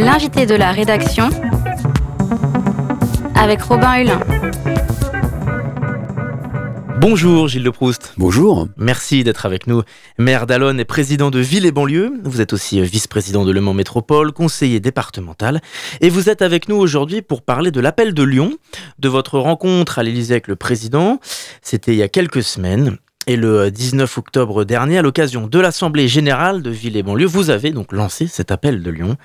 l'invité de la rédaction avec Robin Hulin. Bonjour Gilles de Proust. Bonjour. Merci d'être avec nous. Maire d'Alonne et président de Ville et Banlieue. Vous êtes aussi vice-président de Le Mans Métropole, conseiller départemental. Et vous êtes avec nous aujourd'hui pour parler de l'appel de Lyon, de votre rencontre à l'Élysée avec le président. C'était il y a quelques semaines. Et le 19 octobre dernier, à l'occasion de l'Assemblée générale de Ville et Banlieue, vous avez donc lancé cet appel de Lyon.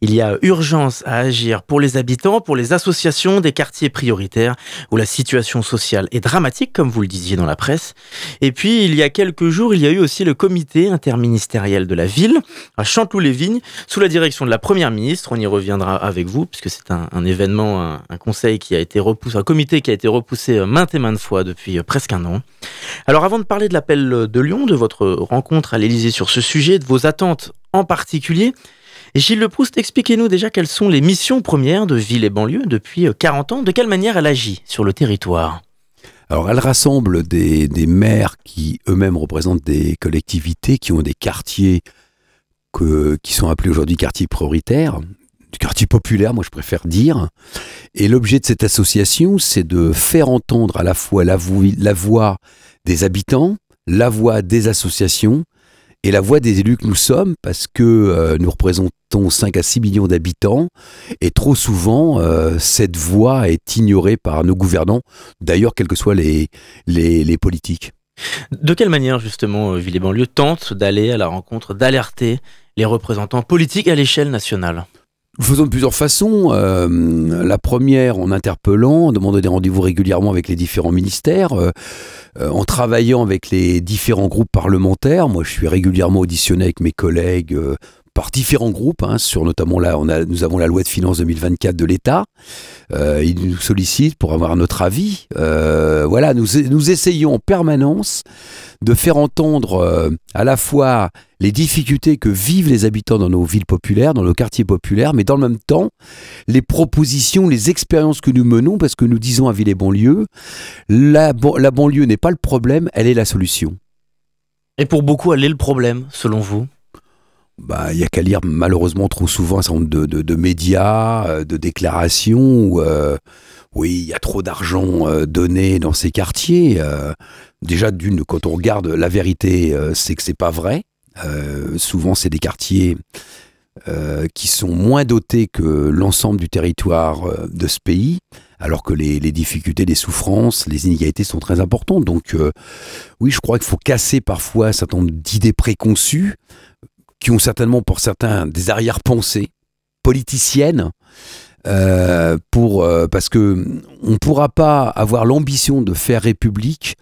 Il y a urgence à agir pour les habitants, pour les associations des quartiers prioritaires où la situation sociale est dramatique, comme vous le disiez dans la presse. Et puis, il y a quelques jours, il y a eu aussi le comité interministériel de la ville à Chanteloup-les-Vignes, sous la direction de la première ministre. On y reviendra avec vous, puisque c'est un, événement, un, conseil qui a été repoussé, un comité qui a été repoussé maintes et maintes fois depuis presque un an. Alors, avant de parler de l'appel de Lyon, de votre rencontre à l'Élysée sur ce sujet, de vos attentes en particulier, Gilles Le Proust, expliquez-nous déjà quelles sont les missions premières de Ville et Banlieue depuis 40 euh, ans. De quelle manière elle agit sur le territoire? Alors, elle rassemble des, maires qui eux-mêmes représentent des collectivités, qui ont des quartiers qui sont appelés aujourd'hui quartiers prioritaires, du quartier populaire, moi je préfère dire. Et l'objet de cette association, c'est de faire entendre à la fois la voix des habitants, la voix des associations, et la voix des élus que nous sommes, parce que euh, nous représentons 5 à 6 millions d'habitants, et trop souvent, euh, cette voix est ignorée par nos gouvernants, d'ailleurs, quels que soient les, politiques. De quelle manière, justement, euh, Ville et Banlieue tente d'aller à la rencontre, d'alerter les représentants politiques à l'échelle nationale? Faisons de plusieurs façons. Euh, la première, en interpellant, en demandant des rendez-vous régulièrement avec les différents ministères, euh, euh, en travaillant avec les différents groupes parlementaires. Moi, je suis régulièrement auditionné avec mes collègues par différents groupes, hein, sur notamment là, nous avons la loi de finances 2024 de l'État. Euh, ils nous sollicitent pour avoir notre avis. Euh, voilà, nous, nous essayons en permanence de faire entendre euh, à la fois les difficultés que vivent les habitants dans nos villes populaires, dans nos quartiers populaires, mais dans le même temps, les propositions, les expériences que nous menons, parce que nous disons à Ville et Banlieue, la banlieue n'est pas le problème, elle est la solution. Et pour beaucoup, elle est le problème, selon vous? Bah, il y a qu'à lire malheureusement trop souvent un certain nombre de, médias, euh, de déclarations où, euh, oui, il y a trop d'argent euh, donné dans ces quartiers. déjà, d'une, quand on regarde la vérité, c'est que c'est pas vrai. souvent, c'est des quartiers qui sont moins dotés que l'ensemble du territoire de ce pays, alors que les, les, difficultés, les souffrances, les inégalités sont très importantes. Donc, oui, je crois qu'il faut casser parfois un certain nombre d'idées préconçues qui ont certainement pour certains des arrière-pensées politiciennes. Euh, pour euh, parce que on pourra pas avoir l'ambition de faire république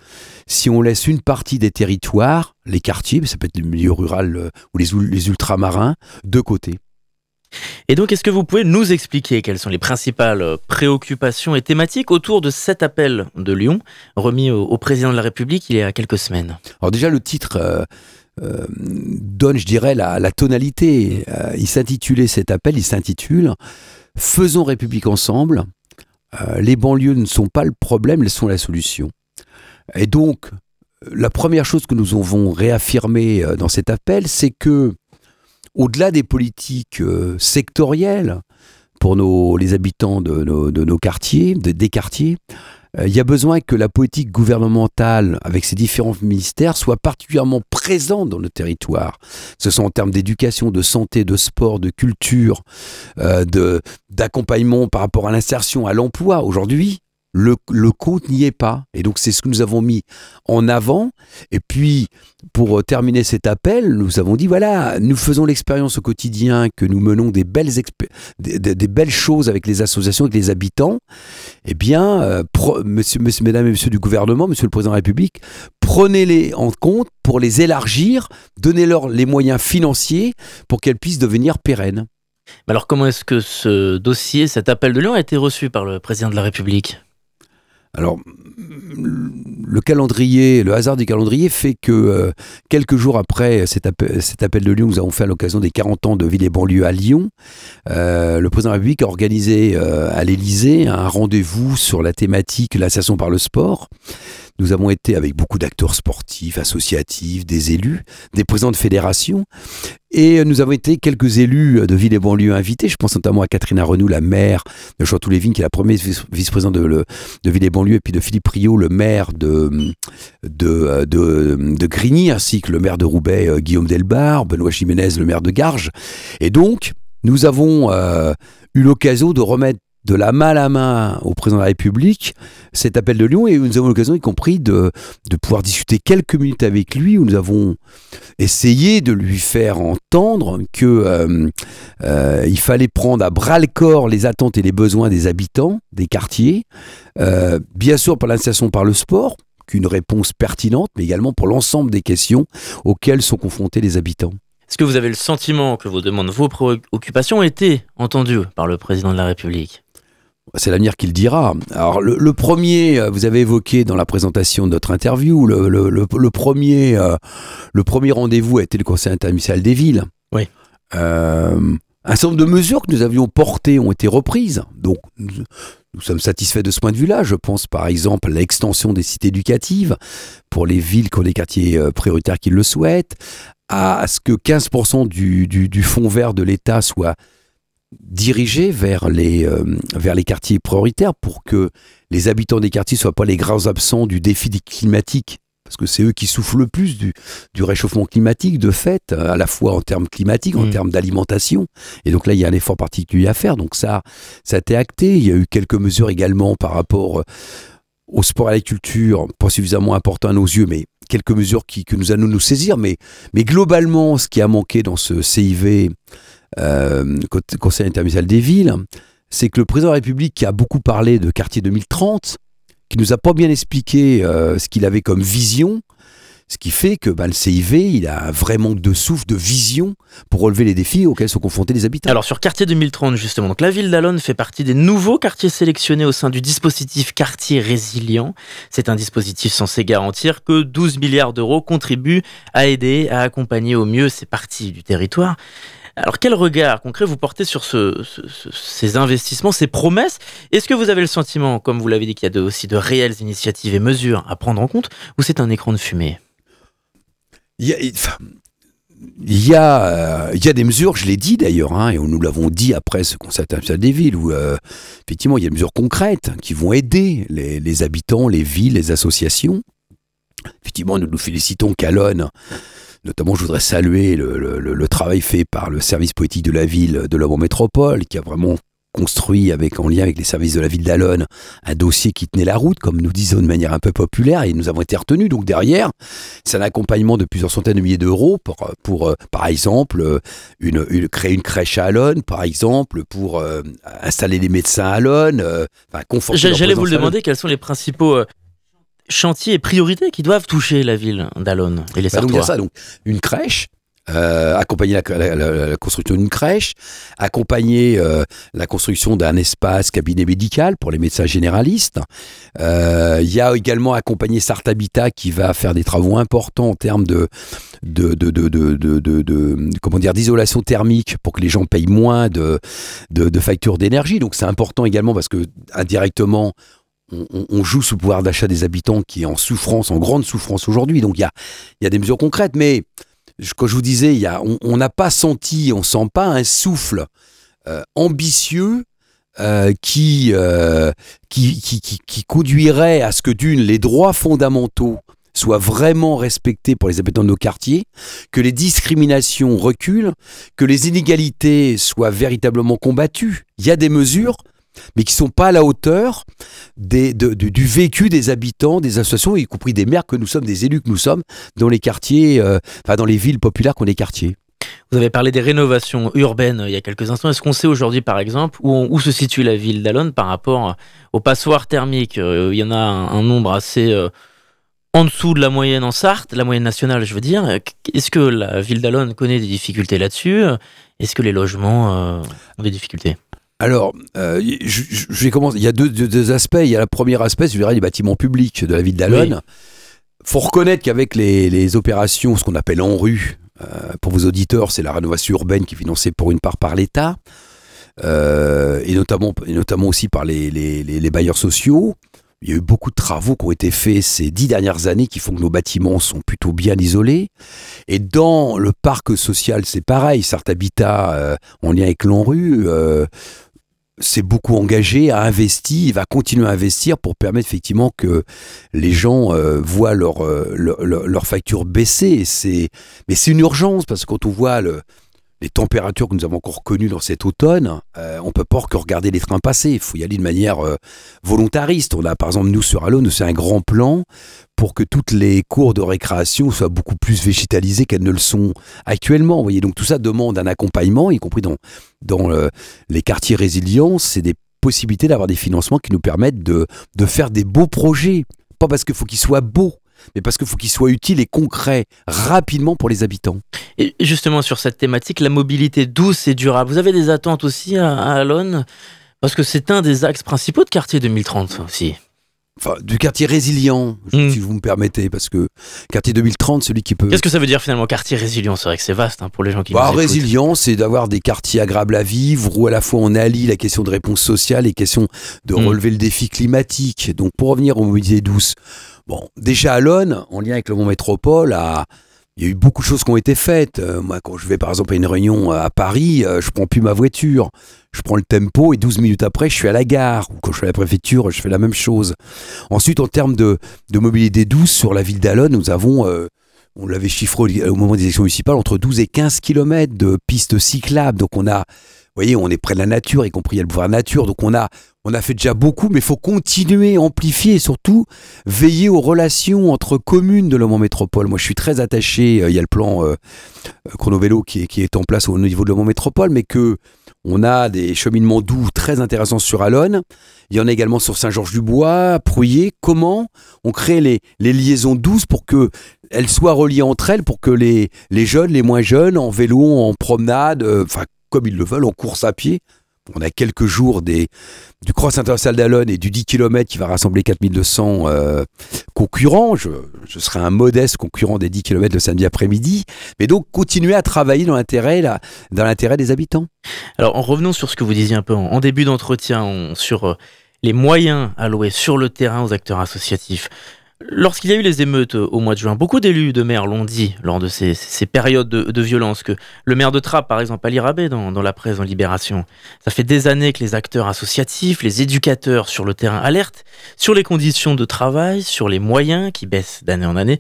si on laisse une partie des territoires, les quartiers, ça peut être le milieu rural euh, ou les, les ultramarins, de côté. Et donc, est-ce que vous pouvez nous expliquer quelles sont les principales préoccupations et thématiques autour de cet appel de Lyon remis au, président de la République il y a quelques semaines? Alors déjà, le titre euh, donne, je dirais, la, tonalité. Euh, il s'intitulait cet appel, il s'intitule Faisons République ensemble. Euh, les banlieues ne sont pas le problème, elles sont la solution. Et donc, la première chose que nous avons réaffirmé dans cet appel, c'est que, au-delà des politiques sectorielles pour nos, les habitants de nos, quartiers, des quartiers, il y a besoin que la politique gouvernementale, avec ses différents ministères, soit particulièrement présente dans le territoire. Ce sont en termes d'éducation, de santé, de sport, de culture, euh, d'accompagnement par rapport à l'insertion, à l'emploi. Aujourd'hui, le, compte n'y est pas. Et donc c'est ce que nous avons mis en avant. Et puis, pour euh, terminer cet appel, nous avons dit, voilà, nous faisons l'expérience au quotidien que nous menons des belles, des, belles choses avec les associations, avec les habitants. Eh bien, euh, monsieur, monsieur, mesdames et messieurs du gouvernement, monsieur le président de la République, prenez-les en compte pour les élargir, donnez-leur les moyens financiers pour qu'elles puissent devenir pérennes. alors comment est-ce que ce dossier, cet appel de Lyon a été reçu par le président de la République? Alors, le calendrier, le hasard du calendrier fait que euh, quelques jours après cet appel, de Lyon, nous avons fait à l'occasion des 40 ans de Ville et banlieue à Lyon, euh, le président de la République a organisé euh, à l'Élysée un rendez-vous sur la thématique l'insertion par le sport. Nous avons été avec beaucoup d'acteurs sportifs, associatifs, des élus, des présidents de fédérations. Et nous avons été quelques élus de ville et banlieue invités. Je pense notamment à Catherine Renou, la maire de Chantou-les-Vignes, qui est la première vice-présidente de, ville et banlieue, et puis de Philippe Rio, le maire de Grigny, ainsi que le maire de Roubaix, euh, Guillaume Delbar, Benoît Jiménez, le maire de Garges. Et donc, nous avons euh, eu l'occasion de remettre de la main à la main au président de la République cet appel de Lyon et nous avons l'occasion y compris de, pouvoir discuter quelques minutes avec lui où nous avons essayé de lui faire entendre que euh, euh, il fallait prendre à bras le corps les attentes et les besoins des habitants des quartiers, euh, bien sûr par l'insertion par le sport, qu'une réponse pertinente, mais également pour l'ensemble des questions auxquelles sont confrontés les habitants. Est-ce que vous avez le sentiment que vos demandes, vos préoccupations ont été entendues par le président de la République? C'est l'avenir qui le dira. Alors le, premier, euh, vous avez évoqué dans la présentation de notre interview, le, premier, euh, le premier rendez-vous a été le Conseil intermunicipal des villes. Oui. Euh, un certain nombre de mesures que nous avions portées ont été reprises. Donc nous, nous sommes satisfaits de ce point de vue-là. Je pense par exemple à l'extension des cités éducatives pour les villes qui ont des quartiers prioritaires qui le souhaitent, à ce que 15% du, du, du fonds vert de l'État soit dirigé vers les, euh, vers les quartiers prioritaires pour que les habitants des quartiers ne soient pas les grands absents du défi climatique. Parce que c'est eux qui souffrent le plus du, du, réchauffement climatique, de fait, à la fois en termes climatiques, en mmh. termes d'alimentation. Et donc là, il y a un effort particulier à faire. Donc ça, ça a été acté. Il y a eu quelques mesures également par rapport euh, au sport et à la culture, pas suffisamment important à nos yeux, mais quelques mesures qui, que nous allons nous saisir. Mais, globalement, ce qui a manqué dans ce CIV, euh, Conseil intermunicipal des villes, c'est que le président de la République qui a beaucoup parlé de quartier 2030, qui nous a pas bien expliqué euh, ce qu'il avait comme vision, ce qui fait que bah, le CIV, il a un vrai manque de souffle, de vision pour relever les défis auxquels sont confrontés les habitants. Alors sur Quartier 2030, justement, donc la ville d'Alonne fait partie des nouveaux quartiers sélectionnés au sein du dispositif Quartier Résilient. C'est un dispositif censé garantir que 12 milliards d'euros contribuent à aider, à accompagner au mieux ces parties du territoire. Alors quel regard concret vous portez sur ces investissements, ces promesses? Est-ce que vous avez le sentiment, comme vous l'avez dit, qu'il y a aussi de réelles initiatives et mesures à prendre en compte, ou c'est un écran de fumée? Il y, a, il, y a, des mesures, je l'ai dit d'ailleurs, hein, et nous l'avons dit après ce Conseil international des villes, où euh, effectivement il y a des mesures concrètes qui vont aider les, habitants, les villes, les associations. Effectivement, nous nous félicitons qu'Alonne Notamment, je voudrais saluer le, travail fait par le service politique de la ville de la Métropole, qui a vraiment construit avec, en lien avec les services de la ville d'Alonne un dossier qui tenait la route, comme nous disons de manière un peu populaire, et nous avons été retenus. Donc derrière, c'est un accompagnement de plusieurs centaines de milliers d'euros pour, pour, euh, par exemple, une, créer une crèche à Alonne, par exemple, pour euh, installer des médecins à Alonne, euh, J'allais vous le demander, quels sont les principaux chantiers et priorités qui doivent toucher la ville d'Alonne et les bah donc, ça, donc une crèche, euh, accompagner la, construction d'une crèche, accompagner euh, la construction d'un espace cabinet médical pour les médecins généralistes. Euh, il y a également accompagner Sart Habitat qui va faire des travaux importants en termes de, de, de, de, de comment dire d'isolation thermique pour que les gens payent moins de, de, factures d'énergie. Donc c'est important également parce que indirectement on, joue sous le pouvoir d'achat des habitants qui est en souffrance, en grande souffrance aujourd'hui. Donc il y a, y a, des mesures concrètes, mais quand je vous disais, on n'a pas senti, on sent pas un souffle euh, ambitieux euh, qui, euh, qui, qui, conduirait à ce que d'une, les droits fondamentaux soient vraiment respectés pour les habitants de nos quartiers, que les discriminations reculent, que les inégalités soient véritablement combattues. Il y a des mesures mais qui sont pas à la hauteur des, du vécu des habitants, des associations, y compris des maires que nous sommes, des élus que nous sommes, dans les quartiers, euh, enfin dans les villes populaires qu'on est quartiers. Vous avez parlé des rénovations urbaines euh, il y a quelques instants. Est-ce qu'on sait aujourd'hui, par exemple, où, se situe la ville d'Alonne par rapport aux passoires thermiques euh, Il y en a un, nombre assez en dessous de la moyenne en Sarthe, la moyenne nationale, je veux dire. Est-ce que la ville d'Alonne connaît des difficultés là-dessus? Est-ce que les logements ont des difficultés? Alors, euh, je, vais commencer. Il y a deux, aspects. Il y a le premier aspect, je dirais, les bâtiments publics de la ville d'Alonne. Il faut reconnaître qu'avec les, opérations, ce qu'on appelle en rue, euh, pour vos auditeurs, c'est la rénovation urbaine qui est financée pour une part par l'État, euh, et, notamment, et notamment aussi par les, les, bailleurs sociaux. il y a eu beaucoup de travaux qui ont été faits ces dix dernières années qui font que nos bâtiments sont plutôt bien isolés. Et dans le parc social, c'est pareil. Certes Habitat, en lien avec l'ANRU, s'est beaucoup engagé, a investi, il va continuer à investir pour permettre effectivement que les gens euh, voient leur, euh, leur, leur- leur facture baisser. C'est, mais c'est une urgence parce que quand on voit le, les températures que nous avons encore connues dans cet automne, euh, on peut pas que regarder les trains passer. Il faut y aller de manière euh, volontariste. On a par exemple nous sur Allo, nous c'est un grand plan pour que toutes les cours de récréation soient beaucoup plus végétalisées qu'elles ne le sont actuellement. Vous voyez, donc tout ça demande un accompagnement, y compris dans euh, les quartiers résilients. C'est des possibilités d'avoir des financements qui nous permettent de faire des beaux projets. Pas parce qu'il faut qu'ils soient beaux, mais parce qu'il faut qu'ils soient utiles et concrets rapidement pour les habitants. Et justement, sur cette thématique, la mobilité douce et durable, vous avez des attentes aussi à, à Alonne Parce que c'est un des axes principaux de quartier 2030 aussi. Enfin, du quartier résilient, Mm. si vous me permettez, parce que quartier 2030, celui qui peut Qu'est-ce que ça veut dire finalement quartier résilient? C'est vrai que c'est vaste hein, pour les gens qui Bah, nous résilient, c'est d'avoir des quartiers agréables à vivre où à la fois on allie la question de réponse sociale et question de Mm. relever le défi climatique. Donc pour revenir aux mobilités douces, bon, déjà à Lone, en lien avec le Mont Métropole, il y a eu beaucoup de choses qui ont été faites. Euh, moi, quand je vais par exemple à une réunion à Paris, euh, je prends plus ma voiture. Je prends le tempo et 12 minutes après, je suis à la gare. Ou quand je suis à la préfecture, je fais la même chose. Ensuite, en termes de, mobilité douce sur la ville d'Alonne, nous avons, euh, on l'avait chiffré au au moment des élections municipales, entre 12 et 15 kilomètres de pistes cyclables. Donc on a, vous voyez, on est près de la nature, y compris il y a le boulevard nature. Donc on a, on a fait déjà beaucoup, mais il faut continuer, amplifier et surtout veiller aux relations entre communes de l'Homme Métropole. Moi, je suis très attaché. euh, Il y a le plan euh, euh, chrono-vélo qui est, en place au niveau de l'Homme Métropole, mais que on a des cheminements doux très intéressants sur Alonne. Il y en a également sur Saint-Georges-du-Bois, Prouillé. Comment on crée les, liaisons douces pour que elles soient reliées entre elles, pour que les, jeunes, les moins jeunes, en vélo, en promenade, enfin comme ils le veulent, en course à pied. On a quelques jours des, du Cross International d'Alonne et du 10 km qui va rassembler 4200 euh, concurrents. Je, serai un modeste concurrent des 10 km le samedi après-midi. Mais donc continuer à travailler dans l'intérêt, des habitants. Alors en revenant sur ce que vous disiez un peu en, début d'entretien, sur euh, les moyens alloués sur le terrain aux acteurs associatifs. Lorsqu'il y a eu les émeutes euh, au mois de juin, beaucoup d'élus de maires l'ont dit lors de ces, périodes de, violence, que le maire de Trappes, par exemple, Ali Rabé, dans, la presse en Libération, ça fait des années que les acteurs associatifs, les éducateurs sur le terrain alertent sur les conditions de travail, sur les moyens qui baissent d'année en année.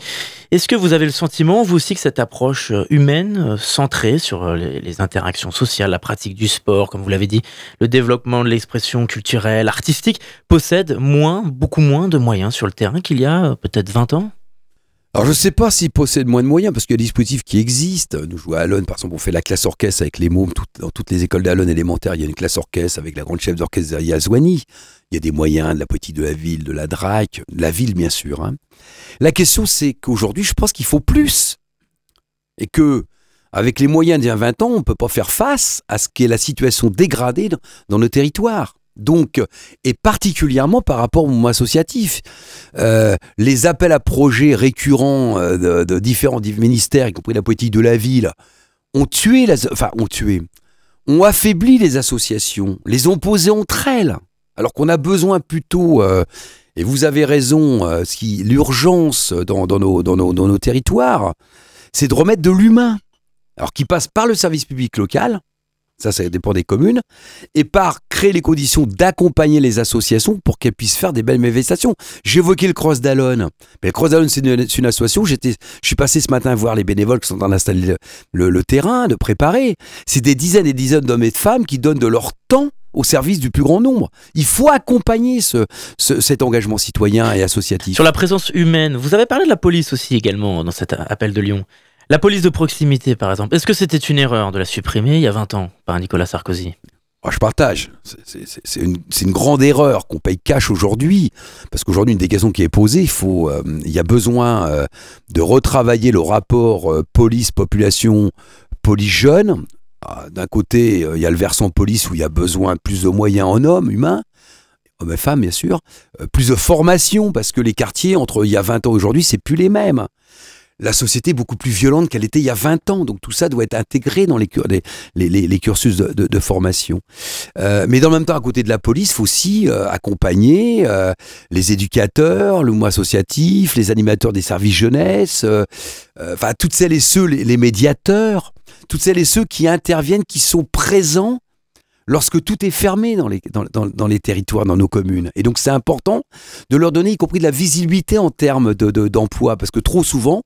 Est-ce que vous avez le sentiment, vous aussi, que cette approche euh, humaine, euh, centrée sur les, les interactions sociales, la pratique du sport, comme vous l'avez dit, le développement de l'expression culturelle, artistique, possède moins, beaucoup moins de moyens sur le terrain qu'il y a peut-être 20 ans? Alors je ne sais pas s'ils possèdent moins de moyens parce qu'il y a des dispositifs qui existent. Nous jouons à Alonne, par exemple, on fait la classe orchestre avec les mômes. Dans toutes les écoles d'Alonne élémentaires, il y a une classe orchestre avec la grande chef d'orchestre Zaria Zouani. Il y a des moyens de la petite de la ville, de la DRAC, de la ville bien sûr. hein. La question c'est qu'aujourd'hui, je pense qu'il faut plus. Et que avec les moyens d'il y a 20 ans, on ne peut pas faire face à ce qu'est la situation dégradée dans nos territoires. Donc, et particulièrement par rapport au mouvement associatif. Euh, les appels à projets récurrents euh, de, différents ministères, y compris la politique de la ville, ont tué, enfin, ont tué, ont affaibli les associations, les ont posées entre elles. Alors qu'on a besoin plutôt, euh, et vous avez raison, l'urgence dans, dans nos, dans, nos, dans nos territoires, c'est de remettre de l'humain. Alors qui passe par le service public local, ça, ça dépend des communes, et par créer les conditions d'accompagner les associations pour qu'elles puissent faire des belles manifestations. J'évoquais le Cross d'Alonne. Mais le Cross d'Alonne, c'est une, association. Je suis passé ce matin voir les bénévoles qui sont en train d'installer le, terrain, de préparer. C'est des dizaines et dizaines d'hommes et de femmes qui donnent de leur temps au service du plus grand nombre. Il faut accompagner ce, ce- cet engagement citoyen et associatif. Sur la présence humaine, vous avez parlé de la police aussi également dans cet appel de Lyon. La police de proximité, par exemple. Est-ce que c'était une erreur de la supprimer il y a 20 ans par Nicolas Sarkozy? Ah, je partage. C'est- une, grande erreur qu'on paye cash aujourd'hui. Parce qu'aujourd'hui, une des questions qui est posée, il, faut, euh, y a besoin euh, de retravailler le rapport euh, police-population, police-jeune. Ah, D'un côté, euh, il y a le versant police où il y a besoin de plus de moyens en hommes, humains, hommes et femmes, bien sûr. Plus de formation, parce que les quartiers, entre il y a 20 ans et aujourd'hui, c'est plus les mêmes. La société est beaucoup plus violente qu'elle était il y a 20 ans. Donc tout ça doit être intégré dans les, cursus de, formation. Euh, mais dans le même temps, à côté de la police, il faut aussi euh, accompagner euh, les éducateurs, le mouvement associatif, les animateurs des services jeunesse, euh, euh, enfin toutes celles et ceux, les, les médiateurs, toutes celles et ceux qui interviennent, qui sont présents lorsque tout est fermé dans les, dans, dans, dans les territoires, dans nos communes. Et donc c'est important de leur donner y compris de la visibilité en termes d'emploi, de, d'emploi parce que trop souvent,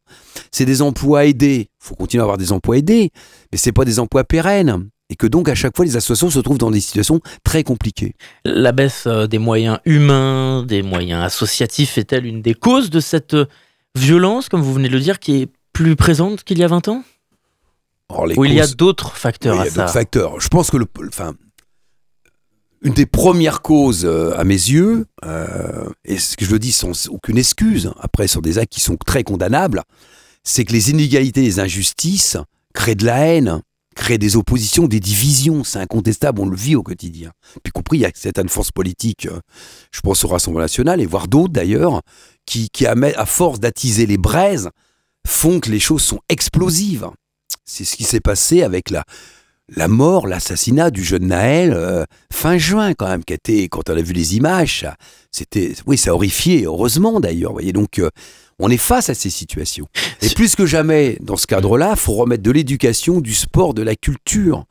c'est des emplois aidés. Il faut continuer à avoir des emplois aidés, mais c'est pas des emplois pérennes. Et que donc à chaque fois, les associations se trouvent dans des situations très compliquées. La baisse euh, des moyens humains, des moyens associatifs est-elle une des causes de cette euh, violence, comme vous venez de le dire, qui est plus présente qu'il y a 20 ans? Or, les Ou il y a d'autres facteurs Oui, il y à a ça? d'autres facteurs. Je pense que le, enfin, une des premières causes, euh, à mes yeux, euh, et ce que je le dis sans aucune excuse, hein, après sur des actes qui sont très condamnables, c'est que les inégalités, les injustices créent de la haine, créent des oppositions, des divisions. C'est incontestable, on le vit au quotidien. Puis compris, il y a certaines forces politiques, euh, je pense au Rassemblement national, et voire d'autres d'ailleurs, qui, qui à, à force d'attiser les braises, font que les choses sont explosives. C'est ce qui s'est passé avec la, la mort, l'assassinat du jeune Naël euh, fin juin quand même, qui était, quand on a vu les images, c'était, oui, ça horrifié, heureusement d'ailleurs. Voyez, donc euh, on est face à ces situations. Et plus que jamais, dans ce cadre-là, il faut remettre de l'éducation, du sport, de la culture.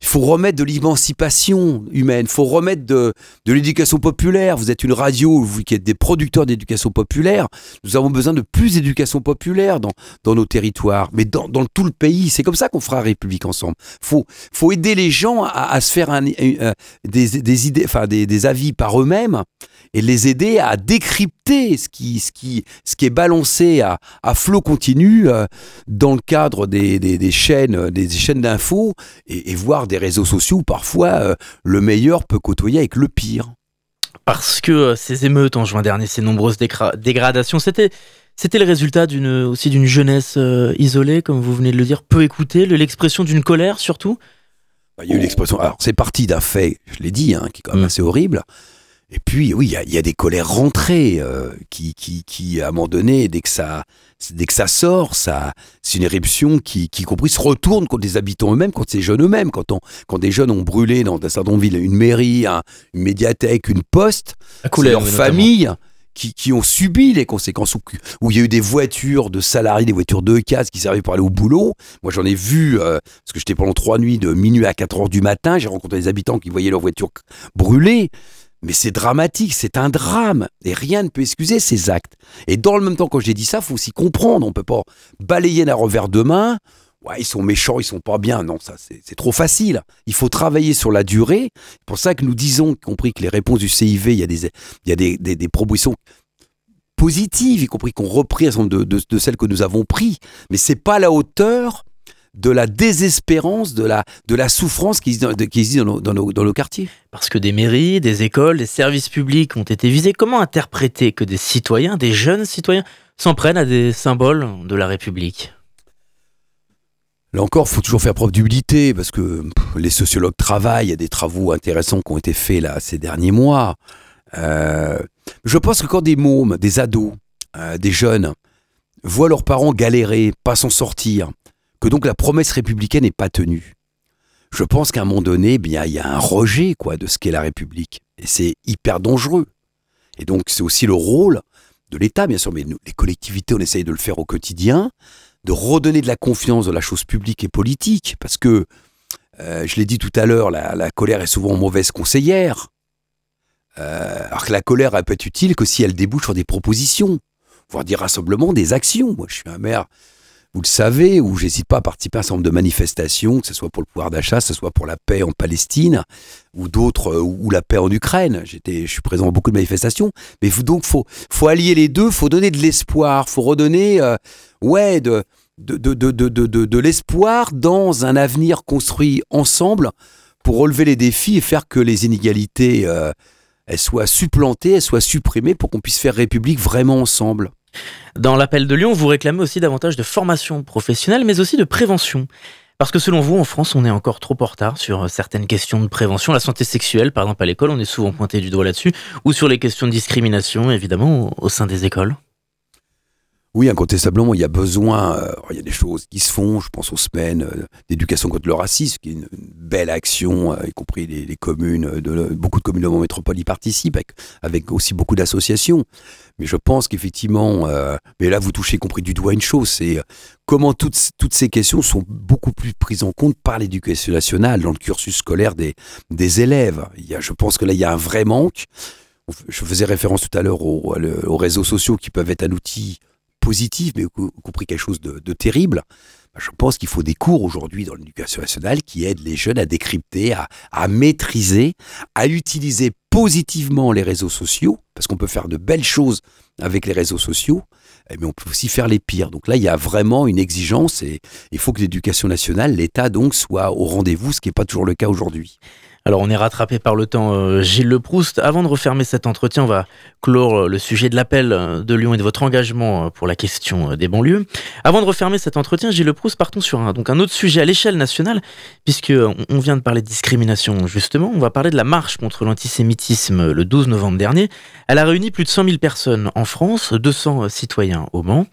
Il faut remettre de l'émancipation humaine. Il faut remettre de, l'éducation populaire. Vous êtes une radio, vous qui êtes des producteurs d'éducation populaire. Nous avons besoin de plus d'éducation populaire dans, nos territoires, mais dans, tout le pays. C'est comme ça qu'on fera République ensemble. faut faut aider les gens à, à se faire un- des, idées, enfin des avis par eux-mêmes et les aider à décrypter ce qui, ce qui, ce qui est balancé à, à flot continu euh, dans le cadre des, des, des chaînes, des chaînes d'infos et, et voir des réseaux sociaux où parfois euh, le meilleur peut côtoyer avec le pire. Parce que euh, ces émeutes en juin dernier, ces nombreuses dégradations, c'était c'était le résultat d'une aussi d'une jeunesse isolée, comme vous venez de le dire, peu écoutée, le- l'expression d'une colère surtout. Bah, Il y a eu l'expression. Alors, c'est parti d'un fait, je l'ai dit, hein, qui est quand même Mm. assez horrible. Et puis, oui, il y y a des colères rentrées euh, qui, qui, qui, à un moment donné, dès que ça, dès que ça sort, ça, c'est une éruption qui, qui, y compris, se retourne contre les habitants eux-mêmes, contre ces jeunes eux-mêmes. Quand, on, quand des jeunes ont brûlé dans un certain nombre de villes une mairie, un- une médiathèque, une poste, La c'est leurs familles qui, qui ont subi les conséquences, où, où il y a eu des voitures de salariés, des voitures de casse qui servaient pour aller au boulot. Moi, j'en ai vu, euh, parce que j'étais pendant trois nuits de minuit à 4 heures du matin, j'ai rencontré des habitants qui voyaient leur voiture brûler. Mais c'est dramatique, c'est un drame. Et rien ne peut excuser ces actes. Et dans le même temps, quand j'ai dit ça, faut aussi comprendre. On peut pas balayer d'un revers de main. Ils sont méchants, ils sont pas bien. Non, c'est trop facile. Il faut travailler sur la durée. C'est pour ça que nous disons, y compris que les réponses du CIV, il y a des, propositions positives, y compris qu'on nombre de, de, de celles que nous avons prises. Mais c'est pas la hauteur de la désespérance, de la, de la souffrance qui existe dans, nos, dans nos- dans nos quartiers. Parce que des mairies, des écoles, des services publics ont été visés. Comment interpréter que des citoyens, des jeunes citoyens, s'en prennent à des symboles de la République? Là encore, il faut toujours faire preuve d'humilité parce que pff, les sociologues travaillent, il y a des travaux intéressants qui ont été faits là ces derniers mois. Euh, je pense que quand des mômes, des ados, euh, des jeunes voient leurs parents galérer, pas s'en sortir, que donc la promesse républicaine n'est pas tenue, je pense qu'à un moment donné, eh bien il y a un rejet quoi de ce qu'est la République et c'est hyper dangereux. Et donc c'est aussi le rôle de l'État, bien sûr, mais nous, les collectivités, on essaye de le faire au quotidien de redonner de la confiance dans la chose publique et politique, parce que, euh, je l'ai dit tout à l'heure, la, colère est souvent mauvaise conseillère. Euh, alors que la colère, elle peut être utile que si elle débouche sur des propositions, voire des rassemblements, des actions. Moi, je suis un maire, vous le savez, où j'hésite pas à participer à un certain nombre de manifestations, que ce soit pour le pouvoir d'achat, que ce soit pour la paix en Palestine, ou d'autres, euh, ou la paix en Ukraine. Je suis présent à beaucoup de manifestations. Mais donc, faut, faut allier les deux, faut donner de l'espoir, faut redonner, euh, ouais, de, de, de, de- de l'espoir dans un avenir construit ensemble pour relever les défis et faire que les inégalités euh, elles soient supplantées, elles soient supprimées pour qu'on puisse faire République vraiment ensemble. Dans l'appel de Lyon, vous réclamez aussi davantage de formation professionnelle, mais aussi de prévention. Parce que selon vous, en France, on est encore trop en retard sur euh, certaines questions de prévention. La santé sexuelle, par exemple, à l'école, on est souvent pointé du doigt là-dessus. Ou sur les questions de discrimination, évidemment, au- au sein des écoles? Oui, incontestablement, il y a besoin, euh, il y a des choses qui se font, je pense aux semaines euh, d'éducation contre le racisme, qui est une, belle action, euh, y compris les, communes, beaucoup de communes de mon métropole y participent, avec, avec aussi beaucoup d'associations. Mais je pense qu'effectivement, mais là vous touchez y compris du doigt une chose, c'est comment toutes, toutes ces questions sont beaucoup plus prises en compte par l'éducation nationale dans le cursus scolaire des, des élèves. Il y a, je pense que là, il y a un vrai manque. Je faisais référence tout à l'heure aux, aux réseaux sociaux qui peuvent être un outil positif, mais y compris quelque chose de, terrible. Bah, Je pense qu'il faut des cours aujourd'hui dans l'éducation nationale qui aident les jeunes à décrypter, à, à maîtriser, à utiliser positivement les réseaux sociaux, parce qu'on peut faire de belles choses avec les réseaux sociaux, eh, mais on peut aussi faire les pires. Donc là, il y a vraiment une exigence et il faut que l'éducation nationale, l'État donc, soit au rendez-vous, ce qui n'est pas toujours le cas aujourd'hui. Alors on est rattrapé par le temps, euh, Gilles Le Proust. Avant de refermer cet entretien, on va clore euh, le sujet de l'appel euh, de Lyon et de votre engagement pour la question des banlieues. Avant de refermer cet entretien, Gilles Le Proust, partons sur un, donc un autre sujet à l'échelle nationale, puisque on vient de parler de discrimination justement. On va parler de la marche contre l'antisémitisme le 12 novembre dernier. Elle a réuni plus de 100 000 personnes en France, 200 euh, citoyens au Mans.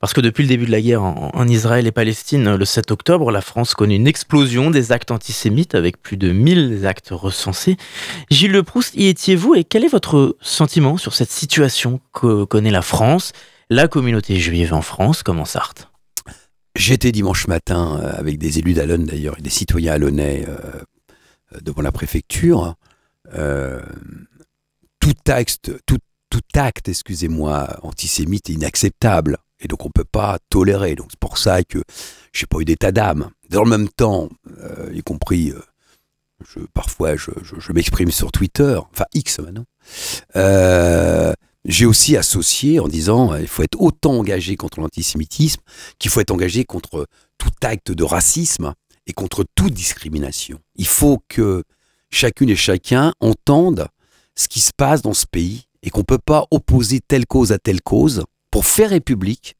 Parce que depuis le début de la guerre en, Israël et Palestine, le 7 octobre, la France connaît une explosion des actes antisémites avec plus de 1000 actes recensés. Gilles Le Proust, y étiez-vous et quel est votre sentiment sur cette situation que connaît la France, la communauté juive en France comme en Sarthe? J'étais dimanche matin euh, avec des élus d'Alonne d'ailleurs et des citoyens alonnais euh, euh, devant la préfecture. Tout acte, tout, acte, excusez-moi, antisémite est inacceptable et donc on peut pas tolérer. Donc c'est pour ça que j'ai pas eu d'état d'âme. Dans le même temps, y compris, je, parfois je, m'exprime sur Twitter, enfin X maintenant. Euh, j'ai aussi associé en disant euh, il faut être autant engagé contre l'antisémitisme qu'il faut être engagé contre tout acte de racisme et contre toute discrimination. Il faut que chacune et chacun entende ce qui se passe dans ce pays et qu'on ne peut pas opposer telle cause à telle cause. Pour faire République,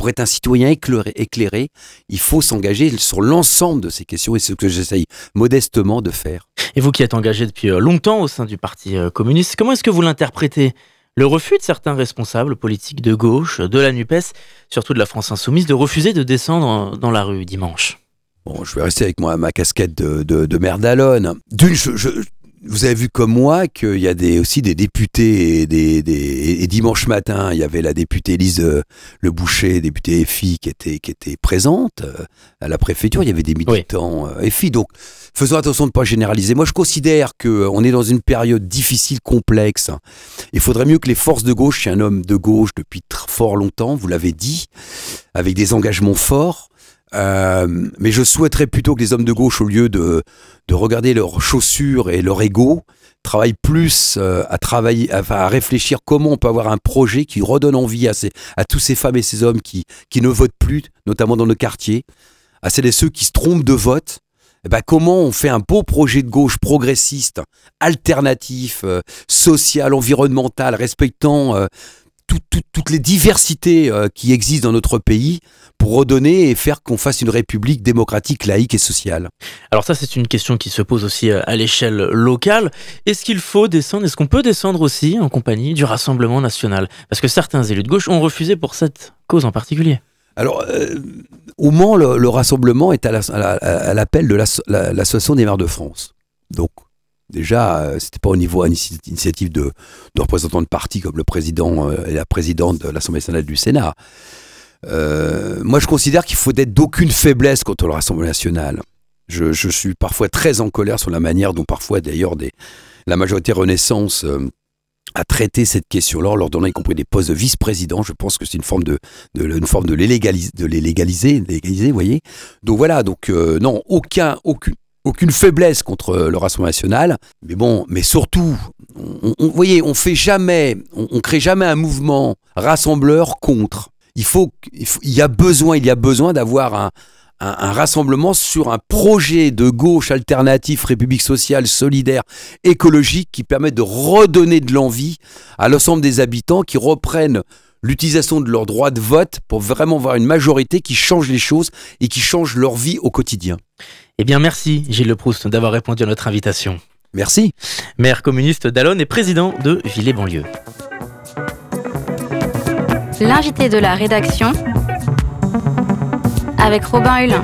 pour être un citoyen éclairé, éclairé il faut s'engager sur l'ensemble de ces questions et c'est ce que j'essaye modestement de faire. Et vous qui êtes engagé depuis euh, longtemps au sein du Parti euh, communiste, comment est-ce que vous l'interprétez? Le refus de certains responsables politiques de gauche, de la NUPES, surtout de la France insoumise, de refuser de descendre euh, dans la rue dimanche? Bon, je vais rester avec moi, ma casquette de, de, de. D'une, je- je- vous avez vu comme moi qu'il y a des, aussi des députés et, des, des- et dimanche matin, il y avait la députée Élise euh, Le Boucher, députée FI, qui était, qui était présente euh, à la préfecture. Il y avait des militants euh, FI. Donc, faisons attention de ne pas généraliser. Moi, je considère qu'on est dans une période difficile, complexe. Il faudrait mieux que les forces de gauche, je suis un homme de gauche depuis fort longtemps, vous l'avez dit, avec des engagements forts. Euh, mais je souhaiterais plutôt que les hommes de gauche, au lieu de, de regarder leurs chaussures et leur ego, travaillent plus euh, à travailler, enfin, à réfléchir comment on peut avoir un projet qui redonne envie à, ces, à tous ces femmes et ces hommes qui, qui ne votent plus, notamment dans nos quartiers, à celles et ceux qui se trompent de vote. Eh ben, comment on fait un beau projet de gauche progressiste, alternatif, euh, social, environnemental, respectant tout- tout- toutes les diversités qui existent dans notre pays pour redonner et faire qu'on fasse une république démocratique, laïque et sociale. Alors ça, c'est une question qui se pose aussi euh, à l'échelle locale. Est-ce qu'il faut descendre Est-ce qu'on peut descendre aussi en compagnie du Rassemblement national? Parce que certains élus de gauche ont refusé pour cette cause en particulier. Alors, euh, au Mans, le, le rassemblement est à la- à la- à l'appel de l'asso- la- l'Association des maires de France. Donc, déjà, euh, c'était pas au niveau initiative de, de représentants de partis comme le président euh, et la présidente de l'Assemblée nationale du Sénat. Euh, moi, je considère qu'il faut être d'aucune faiblesse contre le Rassemblement national. Je, suis parfois très en colère sur la manière dont parfois, d'ailleurs, la majorité Renaissance euh, a traité cette question-là, en leur donnant y compris des postes de vice-président. Je pense que c'est une forme de, de- l'illégaliser, vous voyez. Donc voilà, donc euh, non, aucun, aucune, faiblesse contre le Rassemblement national, mais bon, mais surtout, on, on- vous voyez, on fait jamais, on, on crée jamais un mouvement rassembleur contre. Il faut, il faut- il y a besoin, il y a besoin d'avoir un, un, un rassemblement sur un projet de gauche alternatif, République sociale, solidaire, écologique, qui permet de redonner de l'envie à l'ensemble des habitants qui reprennent l'utilisation de leur droit de vote pour vraiment avoir une majorité qui change les choses et qui change leur vie au quotidien. Eh bien, merci Gilles Le Proust d'avoir répondu à notre invitation. Merci. Maire communiste d'Alonne et président de Villers-Banlieue. L'invité de la rédaction avec Robin Hulin.